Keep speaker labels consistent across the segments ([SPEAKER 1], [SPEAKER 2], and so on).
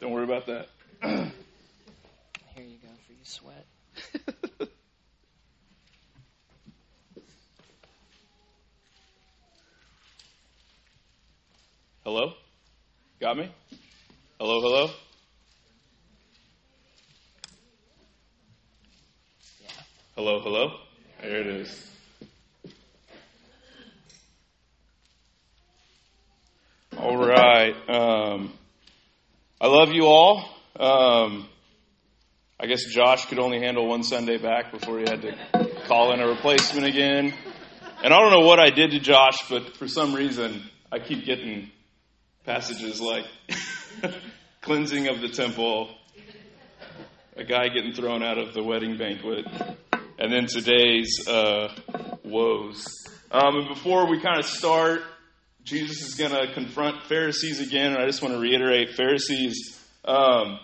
[SPEAKER 1] Don't worry about that.
[SPEAKER 2] Here you go for you sweat.
[SPEAKER 1] Hello? Got me? Hello, hello?
[SPEAKER 2] Yeah.
[SPEAKER 1] Hello, hello? There it is. All right. Um, I love you all. Um, I guess Josh could only handle one Sunday back before he had to call in a replacement again. And I don't know what I did to Josh, but for some reason, I keep getting passages like cleansing of the temple, a guy getting thrown out of the wedding banquet, and then today's uh, woes. Um, and before we kind of start, Jesus is going to confront Pharisees again, and I just want to reiterate Pharisees. Um,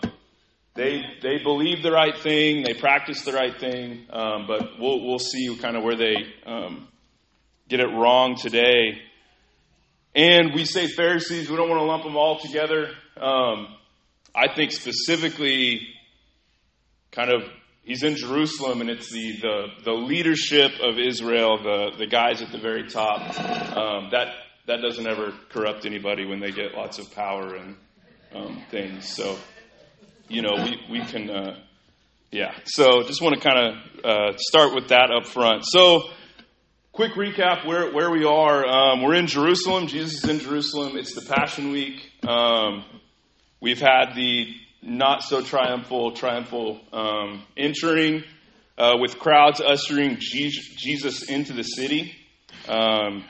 [SPEAKER 1] they they believe the right thing, they practice the right thing, um, but we'll we'll see kind of where they um, get it wrong today. And we say Pharisees, we don't want to lump them all together. Um, I think specifically, kind of, he's in Jerusalem, and it's the, the, the leadership of Israel, the, the guys at the very top. Um, that, that doesn't ever corrupt anybody when they get lots of power and um, things. So, you know, we, we can, uh, yeah. So just want to kind of uh, start with that up front. So, quick recap where, where we are. Um, we're in Jerusalem. Jesus is in Jerusalem. It's the Passion Week. Um, we've had the not so triumphal, triumphal um, entering uh, with crowds ushering Jesus into the city. Um,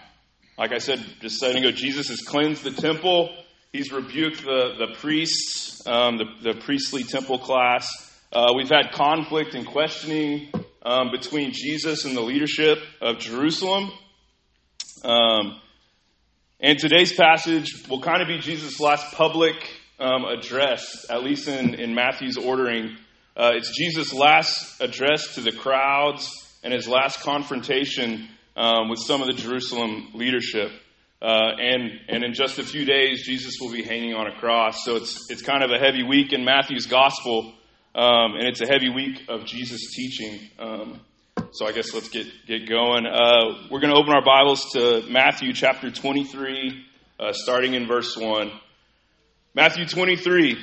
[SPEAKER 1] like I said just a second ago, Jesus has cleansed the temple. He's rebuked the, the priests, um, the, the priestly temple class. Uh, we've had conflict and questioning um, between Jesus and the leadership of Jerusalem. Um, and today's passage will kind of be Jesus' last public um, address, at least in, in Matthew's ordering. Uh, it's Jesus' last address to the crowds and his last confrontation um, with some of the Jerusalem leadership. Uh, and, and in just a few days, Jesus will be hanging on a cross. So it's, it's kind of a heavy week in Matthew's gospel. Um, and it's a heavy week of Jesus teaching. Um, so I guess let's get, get going. Uh, we're going to open our Bibles to Matthew chapter 23, uh, starting in verse 1. Matthew 23.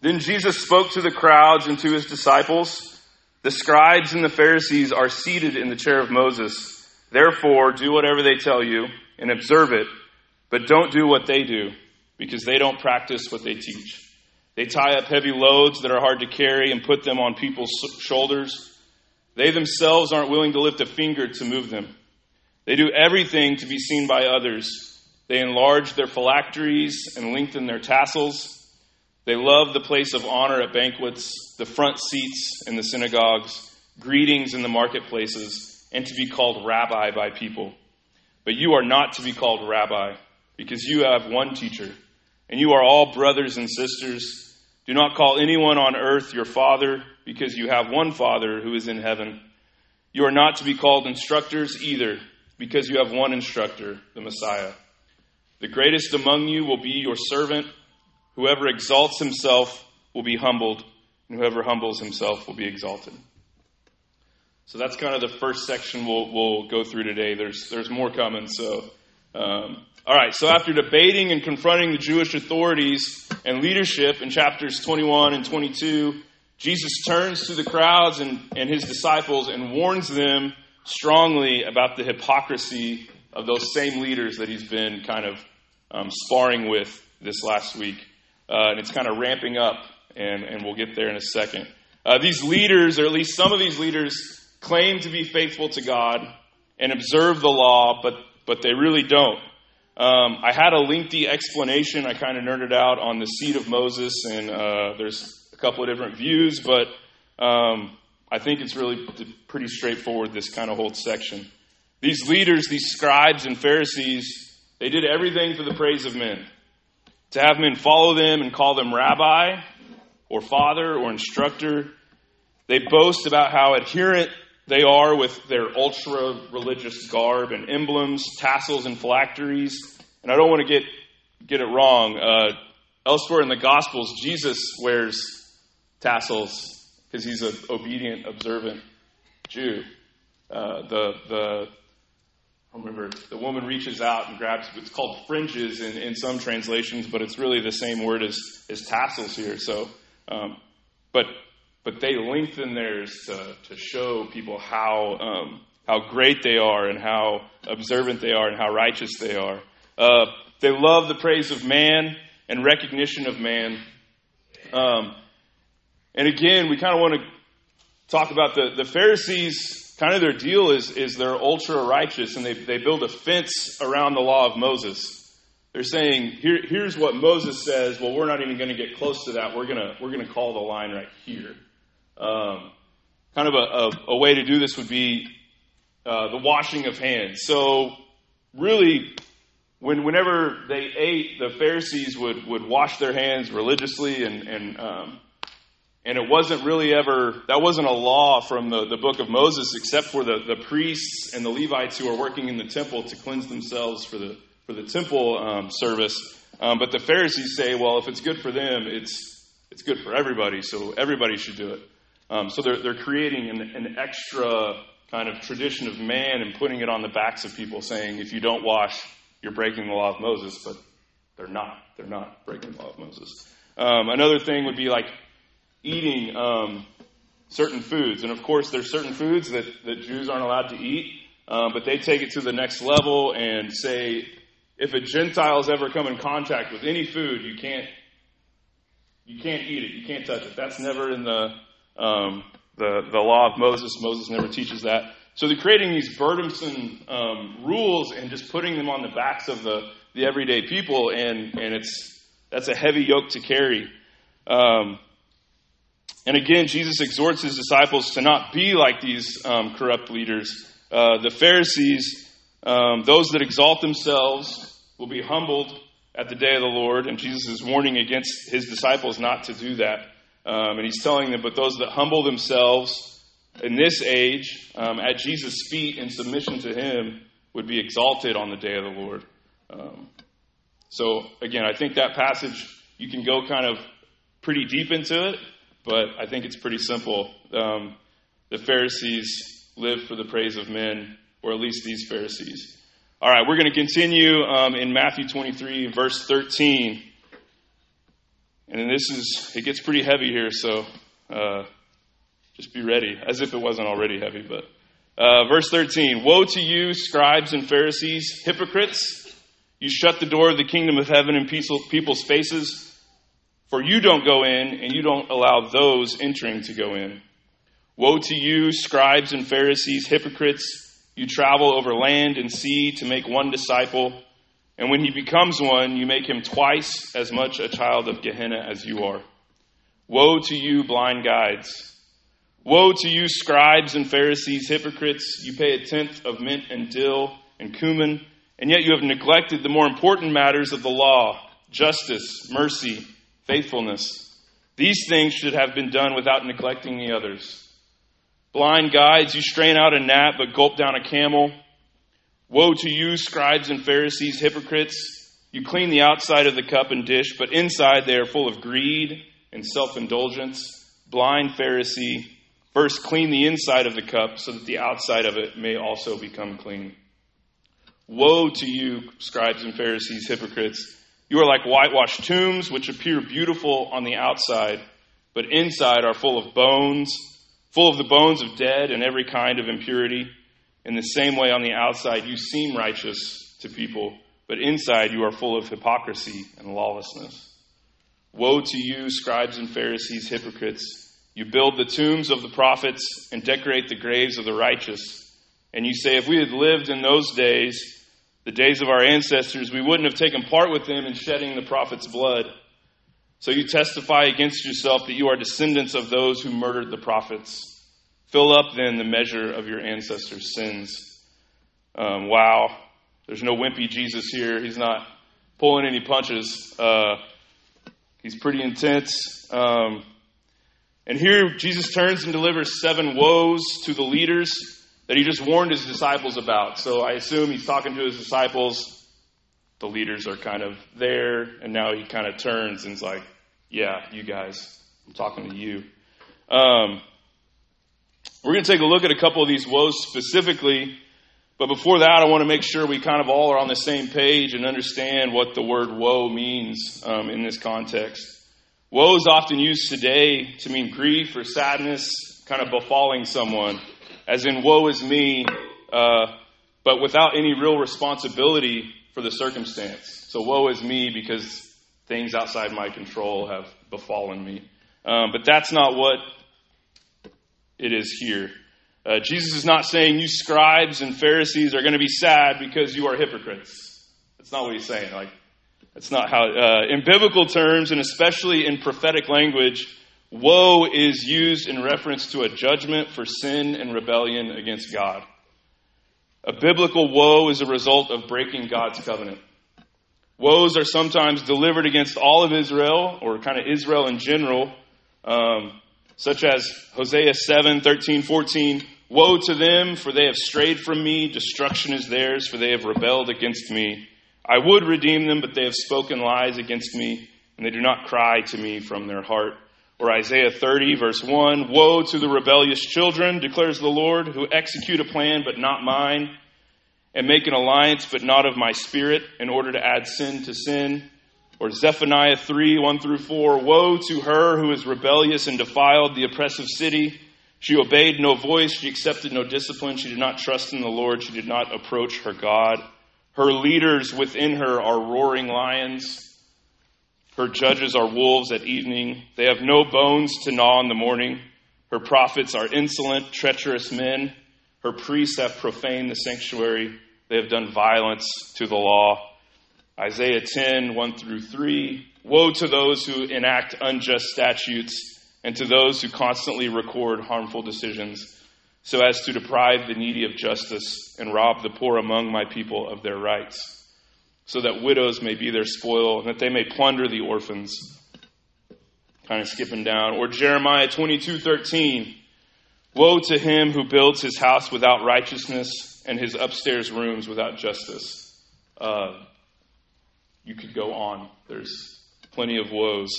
[SPEAKER 1] Then Jesus spoke to the crowds and to his disciples The scribes and the Pharisees are seated in the chair of Moses. Therefore, do whatever they tell you and observe it, but don't do what they do, because they don't practice what they teach. They tie up heavy loads that are hard to carry and put them on people's shoulders. They themselves aren't willing to lift a finger to move them. They do everything to be seen by others. They enlarge their phylacteries and lengthen their tassels. They love the place of honor at banquets, the front seats in the synagogues, greetings in the marketplaces, and to be called rabbi by people. But you are not to be called rabbi, because you have one teacher, and you are all brothers and sisters. Do not call anyone on earth your father, because you have one Father who is in heaven. You are not to be called instructors either, because you have one instructor, the Messiah. The greatest among you will be your servant. Whoever exalts himself will be humbled, and whoever humbles himself will be exalted. So that's kind of the first section we'll, we'll go through today. There's, there's more coming, so. Um, all right, so after debating and confronting the Jewish authorities and leadership in chapters 21 and 22, Jesus turns to the crowds and, and his disciples and warns them strongly about the hypocrisy of those same leaders that he's been kind of um, sparring with this last week. Uh, and it's kind of ramping up, and, and we'll get there in a second. Uh, these leaders, or at least some of these leaders, claim to be faithful to God and observe the law, but, but they really don't. Um, I had a lengthy explanation. I kind of nerded out on the seat of Moses, and uh, there's a couple of different views, but um, I think it's really pretty straightforward, this kind of whole section. These leaders, these scribes and Pharisees, they did everything for the praise of men. To have men follow them and call them rabbi or father or instructor. They boast about how adherent they are with their ultra religious garb and emblems, tassels, and phylacteries. And I don't want to get, get it wrong. Uh, elsewhere in the Gospels, Jesus wears tassels because he's an obedient, observant Jew. Uh, the the I remember the woman reaches out and grabs it's called fringes in, in some translations, but it's really the same word as, as tassels here. So, um, but but they lengthen theirs to, to show people how um, how great they are and how observant they are and how righteous they are. Uh, they love the praise of man and recognition of man. Um, and again, we kind of want to talk about the, the Pharisees. Kind of their deal is, is they're ultra righteous and they, they build a fence around the law of Moses. They're saying, Here, here's what Moses says. Well, we're not even going to get close to that. We're going to we're going to call the line right here. Um, kind of a, a, a, way to do this would be uh, the washing of hands. So, really, when whenever they ate, the Pharisees would, would wash their hands religiously and, and um, and it wasn't really ever, that wasn't a law from the, the book of Moses, except for the, the priests and the Levites who are working in the temple to cleanse themselves for the, for the temple um, service. Um, but the Pharisees say, well, if it's good for them, it's, it's good for everybody, so everybody should do it. Um, so they're, they're creating an, an extra kind of tradition of man and putting it on the backs of people, saying, if you don't wash, you're breaking the law of Moses. But they're not. They're not breaking the law of Moses. Um, another thing would be like eating um, certain foods. And of course, there's certain foods that, that Jews aren't allowed to eat, um, but they take it to the next level and say, if a Gentile's ever come in contact with any food, you can't you can't eat it. You can't touch it. That's never in the um, the the law of Moses. Moses never teaches that. So they're creating these burdensome um, rules and just putting them on the backs of the the everyday people, and and it's that's a heavy yoke to carry. Um, and again, Jesus exhorts his disciples to not be like these um, corrupt leaders. Uh, the Pharisees, um, those that exalt themselves, will be humbled at the day of the Lord. And Jesus is warning against his disciples not to do that. Um, and he's telling them, but those that humble themselves in this age um, at Jesus' feet in submission to him would be exalted on the day of the Lord. Um, so, again, I think that passage, you can go kind of pretty deep into it but I think it's pretty simple. Um, the Pharisees live for the praise of men, or at least these Pharisees. All right, we're going to continue um, in Matthew 23, verse 13. And this is, it gets pretty heavy here, so uh, just be ready, as if it wasn't already heavy. But uh, verse 13 Woe to you, scribes and Pharisees, hypocrites! You shut the door of the kingdom of heaven in people's faces for you don't go in, and you don't allow those entering to go in. Woe to you, scribes and Pharisees, hypocrites! You travel over land and sea to make one disciple, and when he becomes one, you make him twice as much a child of Gehenna as you are. Woe to you, blind guides! Woe to you, scribes and Pharisees, hypocrites! You pay a tenth of mint and dill and cumin, and yet you have neglected the more important matters of the law justice, mercy, faithfulness. These things should have been done without neglecting the others. Blind guides, you strain out a gnat but gulp down a camel. Woe to you, scribes and Pharisees, hypocrites! You clean the outside of the cup and dish, but inside they are full of greed and self indulgence. Blind Pharisee, first clean the inside of the cup so that the outside of it may also become clean. Woe to you, scribes and Pharisees, hypocrites! You are like whitewashed tombs, which appear beautiful on the outside, but inside are full of bones, full of the bones of dead and every kind of impurity. In the same way, on the outside, you seem righteous to people, but inside you are full of hypocrisy and lawlessness. Woe to you, scribes and Pharisees, hypocrites! You build the tombs of the prophets and decorate the graves of the righteous. And you say, if we had lived in those days, the days of our ancestors, we wouldn't have taken part with them in shedding the prophet's blood. So you testify against yourself that you are descendants of those who murdered the prophets. Fill up then the measure of your ancestors' sins. Um, wow. There's no wimpy Jesus here. He's not pulling any punches. Uh, he's pretty intense. Um, and here Jesus turns and delivers seven woes to the leaders that he just warned his disciples about. So I assume he's talking to his disciples. the leaders are kind of there, and now he kind of turns and's like, "Yeah, you guys, I'm talking to you." Um, we're going to take a look at a couple of these woes specifically, but before that, I want to make sure we kind of all are on the same page and understand what the word woe means um, in this context. Woe is often used today to mean grief or sadness, kind of befalling someone, as in woe is me, uh, but without any real responsibility for the circumstance. So woe is me because things outside my control have befallen me. Um, but that's not what it is here. Uh, Jesus is not saying you scribes and Pharisees are going to be sad because you are hypocrites. That's not what he's saying. Like, that's not how, uh, in biblical terms, and especially in prophetic language, woe is used in reference to a judgment for sin and rebellion against God. A biblical woe is a result of breaking God's covenant. Woes are sometimes delivered against all of Israel, or kind of Israel in general, um, such as Hosea 7, 13, 14. Woe to them, for they have strayed from me. Destruction is theirs, for they have rebelled against me. I would redeem them, but they have spoken lies against me, and they do not cry to me from their heart. Or Isaiah 30, verse 1 Woe to the rebellious children, declares the Lord, who execute a plan but not mine, and make an alliance but not of my spirit, in order to add sin to sin. Or Zephaniah 3, 1 through 4 Woe to her who is rebellious and defiled the oppressive city. She obeyed no voice, she accepted no discipline, she did not trust in the Lord, she did not approach her God. Her leaders within her are roaring lions. Her judges are wolves at evening. They have no bones to gnaw in the morning. Her prophets are insolent, treacherous men. Her priests have profaned the sanctuary. They have done violence to the law. Isaiah 10, 1 through 3. Woe to those who enact unjust statutes and to those who constantly record harmful decisions so as to deprive the needy of justice and rob the poor among my people of their rights, so that widows may be their spoil and that they may plunder the orphans. Kind of skipping down. Or Jeremiah 22 13. Woe to him who builds his house without righteousness and his upstairs rooms without justice. Uh, you could go on. There's plenty of woes.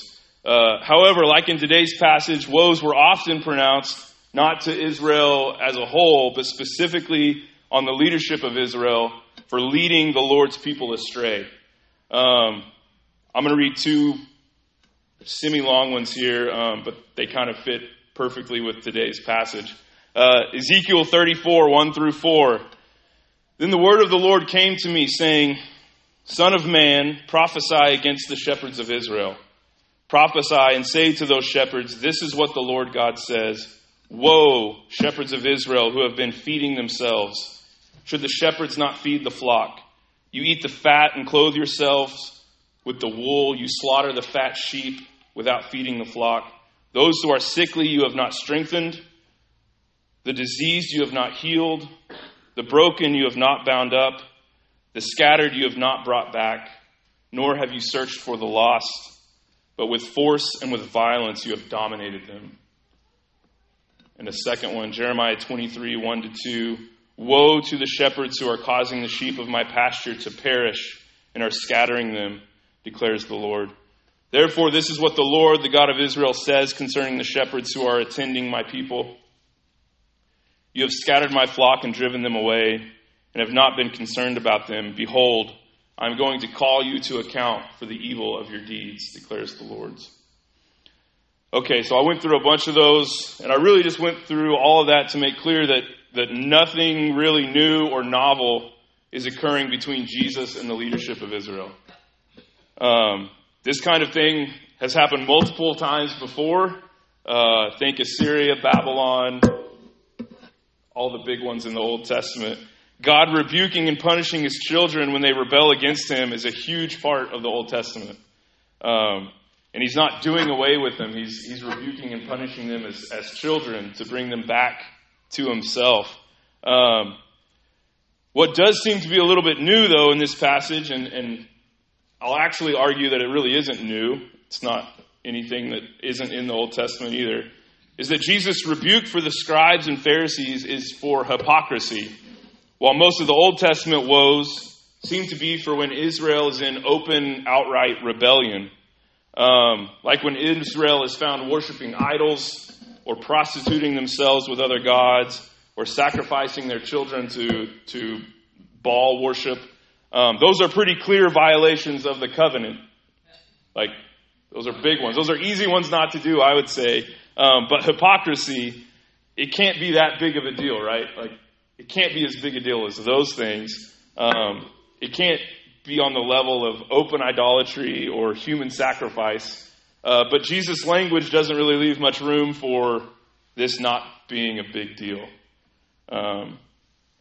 [SPEAKER 1] Uh, however, like in today's passage, woes were often pronounced not to Israel as a whole, but specifically on the leadership of Israel for leading the Lord's people astray. Um, I'm going to read two semi long ones here, um, but they kind of fit perfectly with today's passage. Uh, Ezekiel 34, 1 through 4. Then the word of the Lord came to me, saying, Son of man, prophesy against the shepherds of Israel. Prophesy and say to those shepherds, This is what the Lord God says. Woe, shepherds of Israel who have been feeding themselves. Should the shepherds not feed the flock? You eat the fat and clothe yourselves with the wool. You slaughter the fat sheep without feeding the flock. Those who are sickly you have not strengthened. The diseased you have not healed. The broken you have not bound up. The scattered you have not brought back. Nor have you searched for the lost. But with force and with violence you have dominated them. And the second one, Jeremiah 23, 1 to 2. Woe to the shepherds who are causing the sheep of my pasture to perish and are scattering them, declares the Lord. Therefore, this is what the Lord, the God of Israel, says concerning the shepherds who are attending my people. You have scattered my flock and driven them away, and have not been concerned about them. Behold, I am going to call you to account for the evil of your deeds, declares the Lord. Okay, so I went through a bunch of those, and I really just went through all of that to make clear that, that nothing really new or novel is occurring between Jesus and the leadership of Israel. Um, this kind of thing has happened multiple times before. Uh, think Assyria, Babylon, all the big ones in the Old Testament. God rebuking and punishing his children when they rebel against him is a huge part of the Old Testament. Um, and he's not doing away with them, he's, he's rebuking and punishing them as, as children to bring them back to himself. Um, what does seem to be a little bit new, though, in this passage, and, and I'll actually argue that it really isn't new, it's not anything that isn't in the Old Testament either, is that Jesus' rebuke for the scribes and Pharisees is for hypocrisy. While most of the Old Testament woes seem to be for when Israel is in open, outright rebellion. Um, like when Israel is found worshiping idols or prostituting themselves with other gods or sacrificing their children to, to Baal worship. Um, those are pretty clear violations of the covenant. Like, those are big ones. Those are easy ones not to do, I would say. Um, but hypocrisy, it can't be that big of a deal, right? Like, it can't be as big a deal as those things. Um, it can't be on the level of open idolatry or human sacrifice. Uh, but Jesus' language doesn't really leave much room for this not being a big deal. Um,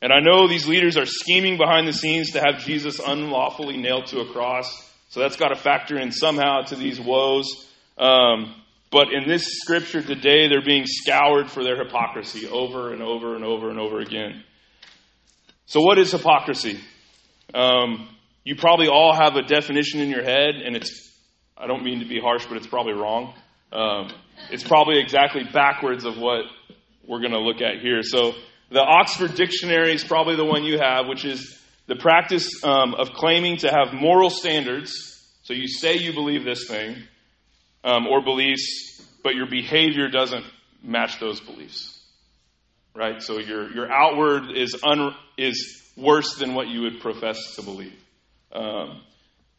[SPEAKER 1] and I know these leaders are scheming behind the scenes to have Jesus unlawfully nailed to a cross. So that's got to factor in somehow to these woes. Um, but in this scripture today, they're being scoured for their hypocrisy over and over and over and over again. So, what is hypocrisy? Um, you probably all have a definition in your head, and it's, I don't mean to be harsh, but it's probably wrong. Um, it's probably exactly backwards of what we're going to look at here. So, the Oxford Dictionary is probably the one you have, which is the practice um, of claiming to have moral standards. So, you say you believe this thing um, or beliefs, but your behavior doesn't match those beliefs. Right? So, your, your outward is, un, is worse than what you would profess to believe. Um,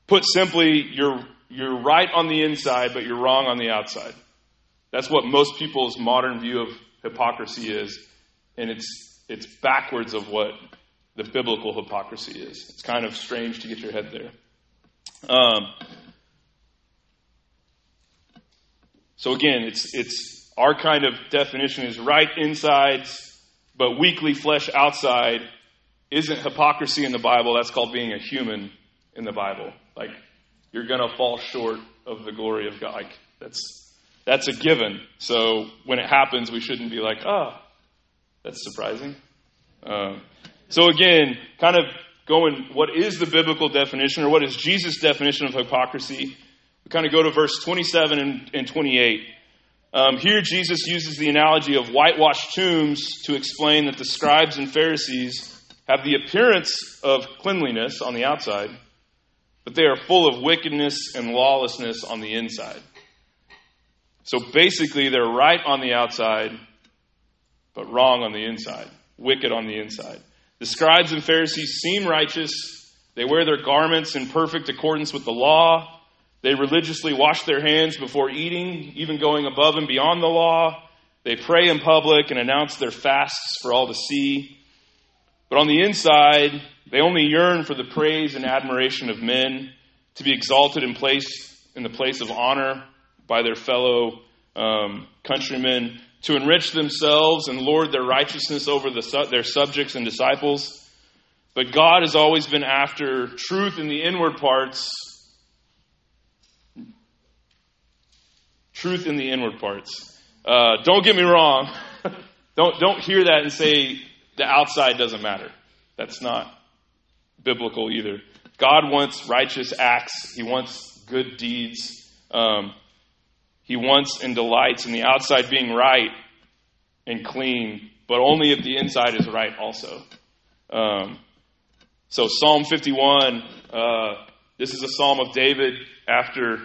[SPEAKER 1] put simply, you're, you're right on the inside, but you're wrong on the outside. That's what most people's modern view of hypocrisy is, and it's, it's backwards of what the biblical hypocrisy is. It's kind of strange to get your head there. Um, so again, it's, it's our kind of definition is right insides, but weakly flesh outside isn't hypocrisy in the Bible. That's called being a human in the Bible. Like, you're going to fall short of the glory of God. Like, that's, that's a given. So when it happens, we shouldn't be like, oh, that's surprising. Um, so again, kind of going, what is the biblical definition or what is Jesus' definition of hypocrisy? We kind of go to verse 27 and, and 28. Um, here, Jesus uses the analogy of whitewashed tombs to explain that the scribes and Pharisees have the appearance of cleanliness on the outside, but they are full of wickedness and lawlessness on the inside. So basically, they're right on the outside, but wrong on the inside, wicked on the inside. The scribes and Pharisees seem righteous. They wear their garments in perfect accordance with the law. They religiously wash their hands before eating, even going above and beyond the law. They pray in public and announce their fasts for all to see. But on the inside, they only yearn for the praise and admiration of men, to be exalted in place in the place of honor by their fellow um, countrymen, to enrich themselves and lord their righteousness over the, their subjects and disciples. But God has always been after truth in the inward parts. Truth in the inward parts. Uh, don't get me wrong. don't don't hear that and say the outside doesn't matter. That's not biblical either. God wants righteous acts, He wants good deeds. Um, he wants and delights in the outside being right and clean, but only if the inside is right also. Um, so, Psalm 51, uh, this is a psalm of David after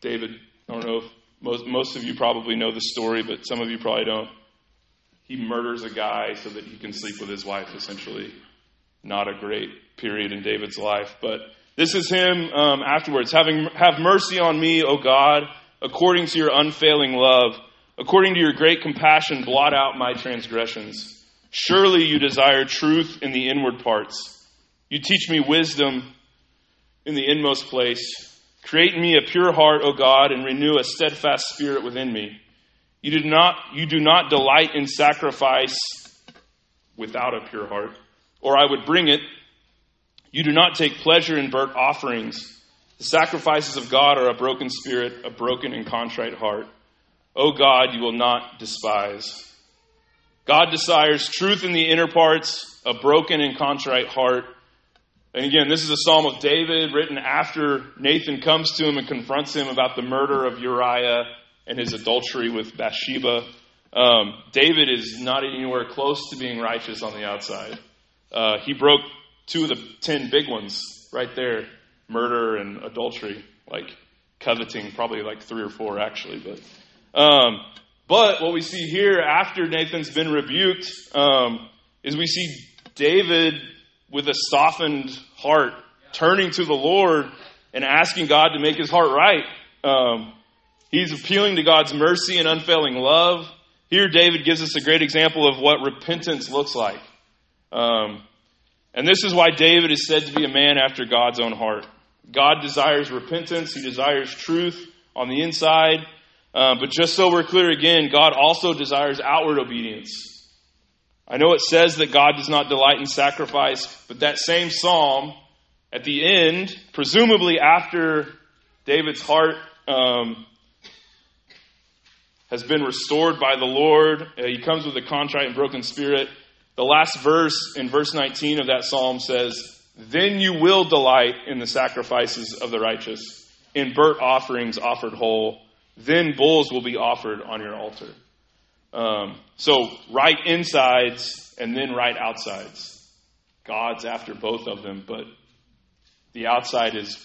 [SPEAKER 1] David. I don't know if most, most of you probably know the story, but some of you probably don't. He murders a guy so that he can sleep with his wife, essentially. Not a great period in David's life, but this is him um, afterwards. Having have mercy on me, O God, according to your unfailing love, according to your great compassion, blot out my transgressions. Surely you desire truth in the inward parts. You teach me wisdom in the inmost place. Create in me a pure heart, O God, and renew a steadfast spirit within me. You do not, you do not delight in sacrifice without a pure heart, or I would bring it. You do not take pleasure in burnt offerings. The sacrifices of God are a broken spirit, a broken and contrite heart. O God, you will not despise. God desires truth in the inner parts, a broken and contrite heart. And again, this is a psalm of David written after Nathan comes to him and confronts him about the murder of Uriah and his adultery with Bathsheba. Um, David is not anywhere close to being righteous on the outside. Uh, he broke two of the ten big ones right there murder and adultery, like coveting, probably like three or four actually. But, um, but what we see here after Nathan's been rebuked um, is we see David with a softened heart turning to the Lord and asking God to make his heart right. Um, he's appealing to God's mercy and unfailing love. Here, David gives us a great example of what repentance looks like. Um, and this is why David is said to be a man after God's own heart. God desires repentance, he desires truth on the inside. Uh, but just so we're clear again, God also desires outward obedience. I know it says that God does not delight in sacrifice, but that same psalm at the end, presumably after David's heart um, has been restored by the Lord, uh, he comes with a contrite and broken spirit. The last verse in verse 19 of that psalm says, Then you will delight in the sacrifices of the righteous, in burnt offerings offered whole. Then bulls will be offered on your altar. Um, so, right insides and then right outsides. God's after both of them, but the outside is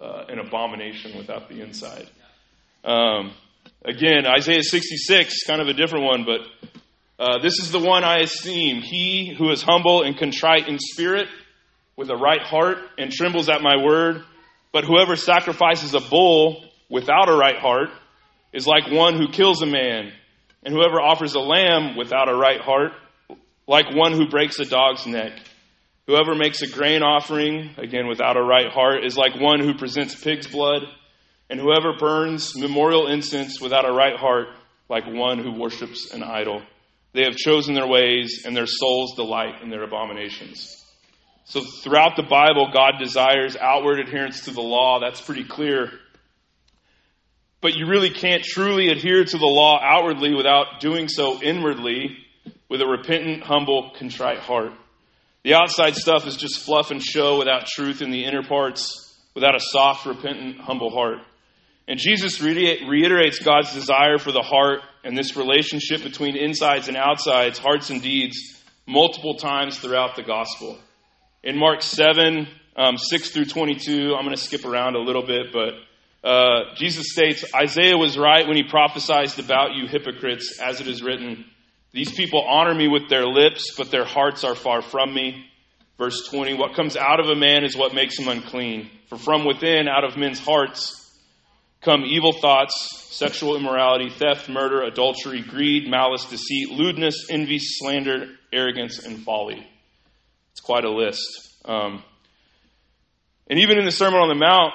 [SPEAKER 1] uh, an abomination without the inside. Um, again, Isaiah 66, kind of a different one, but uh, this is the one I esteem. He who is humble and contrite in spirit, with a right heart, and trembles at my word. But whoever sacrifices a bull without a right heart is like one who kills a man and whoever offers a lamb without a right heart, like one who breaks a dog's neck. Whoever makes a grain offering, again without a right heart, is like one who presents pig's blood. And whoever burns memorial incense without a right heart, like one who worships an idol. They have chosen their ways, and their souls delight in their abominations. So, throughout the Bible, God desires outward adherence to the law. That's pretty clear. But you really can't truly adhere to the law outwardly without doing so inwardly with a repentant, humble, contrite heart. The outside stuff is just fluff and show without truth in the inner parts, without a soft, repentant, humble heart. And Jesus reiterates God's desire for the heart and this relationship between insides and outsides, hearts and deeds, multiple times throughout the gospel. In Mark 7, um, 6 through 22, I'm going to skip around a little bit, but uh, Jesus states, Isaiah was right when he prophesied about you hypocrites, as it is written, These people honor me with their lips, but their hearts are far from me. Verse 20, What comes out of a man is what makes him unclean. For from within, out of men's hearts, come evil thoughts, sexual immorality, theft, murder, adultery, greed, malice, deceit, lewdness, envy, slander, arrogance, and folly. It's quite a list. Um, and even in the Sermon on the Mount,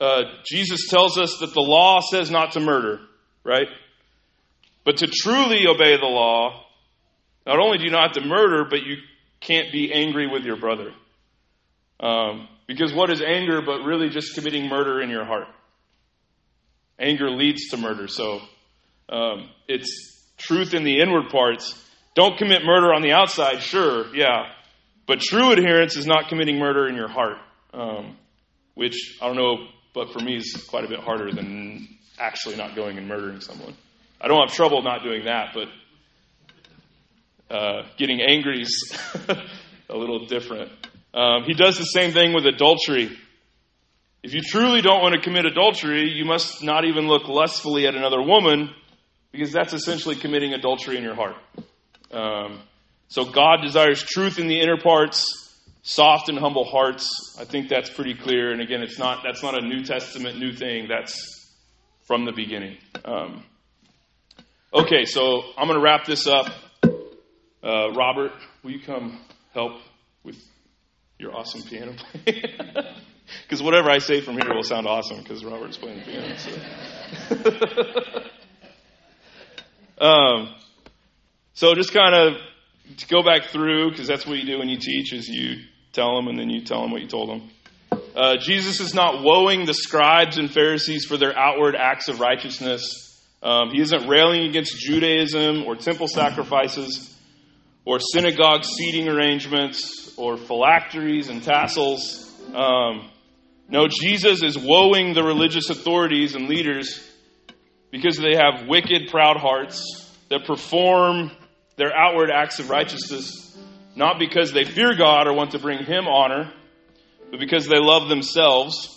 [SPEAKER 1] uh, Jesus tells us that the law says not to murder, right? But to truly obey the law, not only do you not have to murder, but you can't be angry with your brother. Um, because what is anger but really just committing murder in your heart? Anger leads to murder. So um, it's truth in the inward parts. Don't commit murder on the outside, sure, yeah. But true adherence is not committing murder in your heart, um, which I don't know but for me is quite a bit harder than actually not going and murdering someone. I don't have trouble not doing that, but uh, getting angry is a little different. Um, he does the same thing with adultery. If you truly don't want to commit adultery, you must not even look lustfully at another woman, because that's essentially committing adultery in your heart. Um, so God desires truth in the inner parts soft and humble hearts. I think that's pretty clear. And again, it's not that's not a New Testament new thing. That's from the beginning. Um, okay, so I'm going to wrap this up. Uh, Robert, will you come help with your awesome piano playing? Because whatever I say from here will sound awesome because Robert's playing the piano. So. um, so just kind of to go back through because that's what you do when you teach is you tell them and then you tell them what you told them. Uh, Jesus is not woeing the scribes and Pharisees for their outward acts of righteousness. Um, he isn't railing against Judaism or temple sacrifices or synagogue seating arrangements or phylacteries and tassels. Um, no, Jesus is woeing the religious authorities and leaders because they have wicked, proud hearts that perform their outward acts of righteousness not because they fear God or want to bring Him honor, but because they love themselves.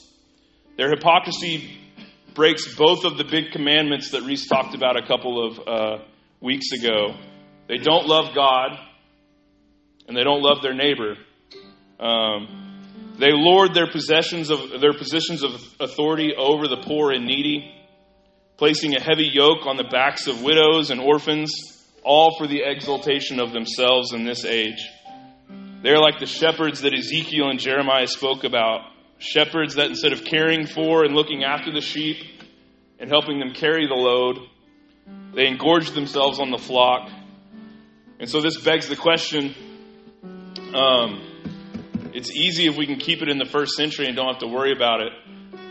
[SPEAKER 1] Their hypocrisy breaks both of the big commandments that Reese talked about a couple of uh, weeks ago. They don't love God, and they don't love their neighbor. Um, they lord their possessions of their positions of authority over the poor and needy, placing a heavy yoke on the backs of widows and orphans, all for the exaltation of themselves in this age. They're like the shepherds that Ezekiel and Jeremiah spoke about. Shepherds that instead of caring for and looking after the sheep and helping them carry the load, they engorge themselves on the flock. And so this begs the question um, it's easy if we can keep it in the first century and don't have to worry about it.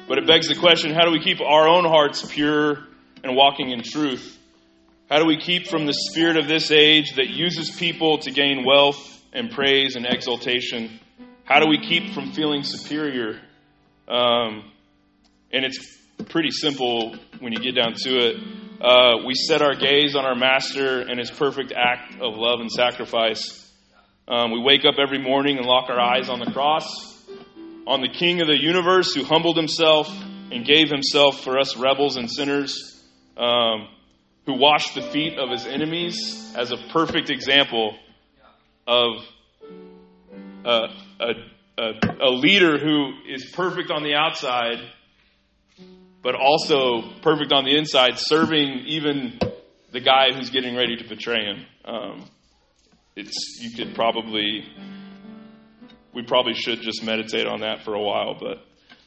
[SPEAKER 1] But it begs the question how do we keep our own hearts pure and walking in truth? How do we keep from the spirit of this age that uses people to gain wealth and praise and exaltation? How do we keep from feeling superior? Um, and it's pretty simple when you get down to it. Uh, we set our gaze on our Master and his perfect act of love and sacrifice. Um, we wake up every morning and lock our eyes on the cross, on the King of the universe who humbled himself and gave himself for us rebels and sinners, um, who washed the feet of his enemies as a perfect example of a, a, a, a leader who is perfect on the outside, but also perfect on the inside, serving even the guy who's getting ready to betray him. Um, it's you could probably we probably should just meditate on that for a while but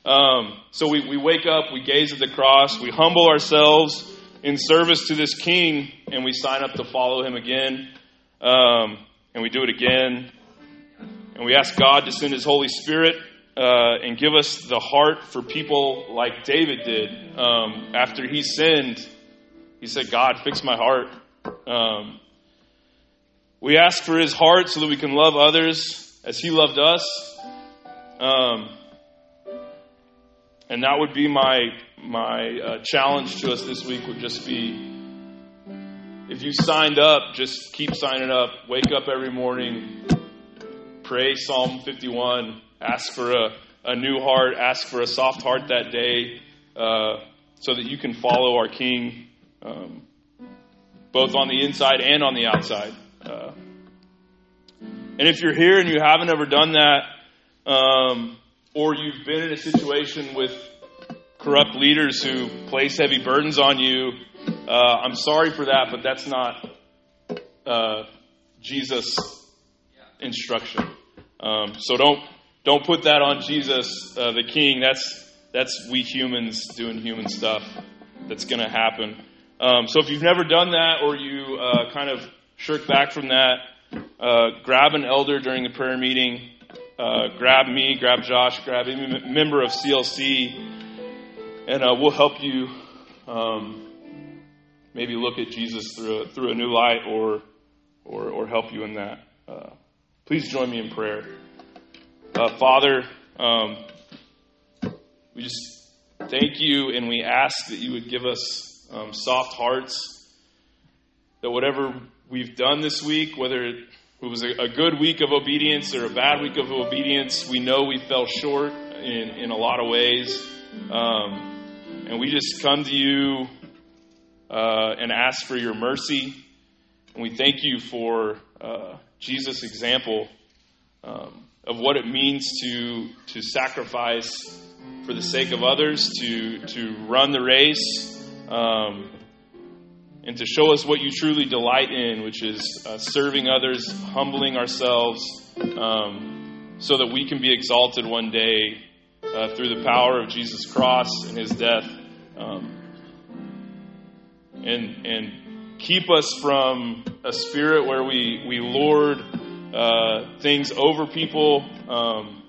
[SPEAKER 1] um, so we, we wake up we gaze at the cross we humble ourselves in service to this king and we sign up to follow him again um, and we do it again. And we ask god to send his holy spirit uh, and give us the heart for people like david did um, after he sinned. He said god fix my heart. Um, we ask for his heart so that we can love others as he loved us. And that would be my my uh, challenge to us this week would just be if you signed up, just keep signing up. Wake up every morning, pray Psalm 51, ask for a, a new heart, ask for a soft heart that day, uh, so that you can follow our King, um, both on the inside and on the outside. Uh, and if you're here and you haven't ever done that, um, or you've been in a situation with corrupt leaders who place heavy burdens on you, uh, I'm sorry for that, but that's not uh, Jesus' instruction. Um, so don't don't put that on Jesus, uh, the King. That's that's we humans doing human stuff. That's going to happen. Um, so if you've never done that, or you uh, kind of shirk back from that, uh, grab an elder during the prayer meeting. Uh, grab me, grab Josh, grab any member of CLC, and uh, we'll help you um, maybe look at Jesus through a, through a new light, or or, or help you in that. Uh, please join me in prayer. Uh, Father, um, we just thank you, and we ask that you would give us um, soft hearts. That whatever we've done this week, whether it was a, a, good week of obedience or a bad week of obedience, we know we fell short in, in a lot of ways. Um, and we just come to you uh, and ask for your mercy. And we thank you for uh, Jesus' example um, of what it means to, to sacrifice for the sake of others, to, to run the race. Um, and to show us what you truly delight in, which is uh, serving others, humbling ourselves, um, so that we can be exalted one day uh, through the power of Jesus' cross and his death. Um, and, and keep us from a spirit where we, we lord uh, things over people. Um,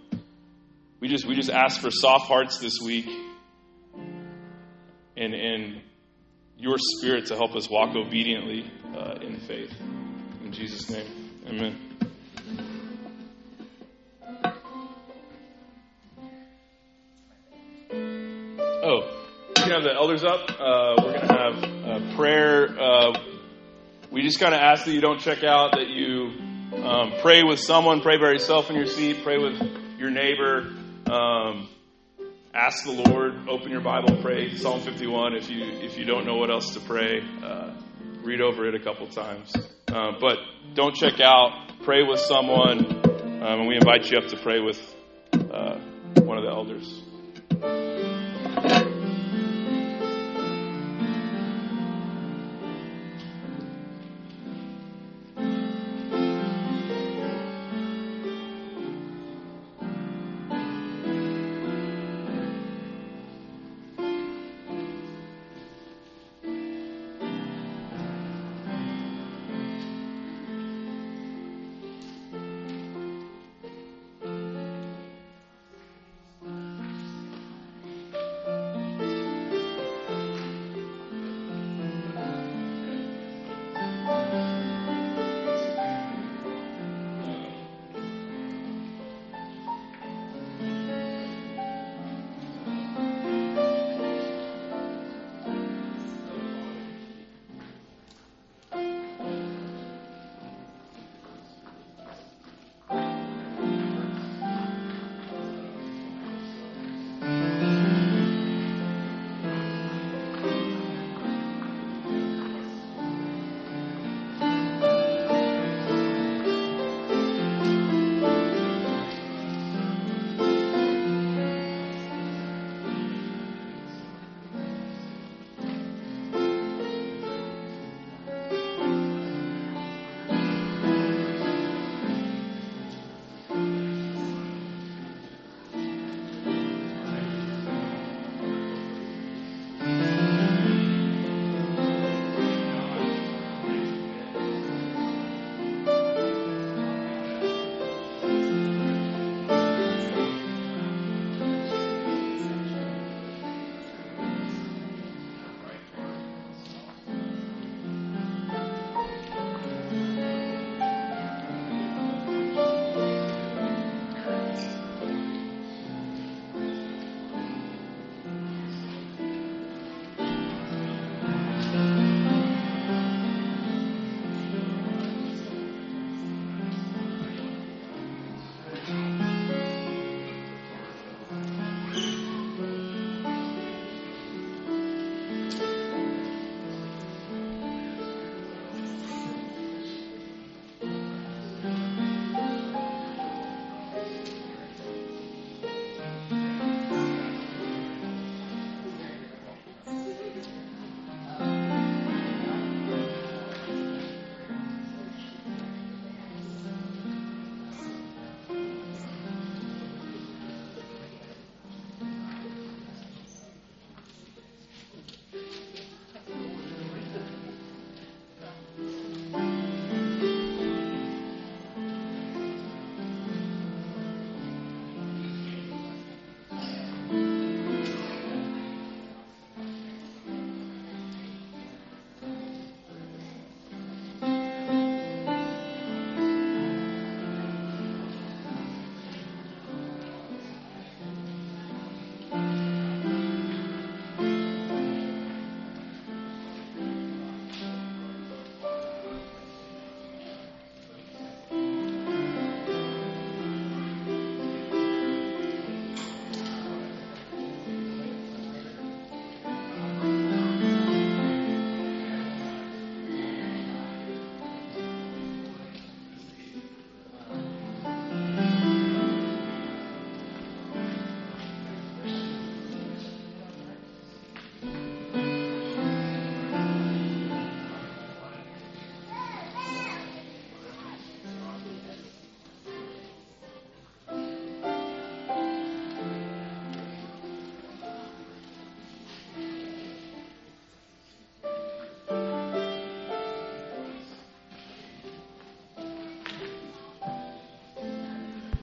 [SPEAKER 1] we just we just ask for soft hearts this week. And and your spirit to help us walk obediently uh, in faith. In Jesus' name, amen. Oh, we can have the elders up. Uh, we're going to have a prayer. Uh, we just kind of ask that you don't check out, that you Um, pray with someone. Pray by yourself in your seat. Pray with your neighbor. Um, ask the Lord. Open your Bible. Pray Psalm 51. If you if you don't know what else to pray, uh, read over it a couple times. Uh, but don't check out. Pray with someone, um, and we invite you up to pray with uh, one of the elders.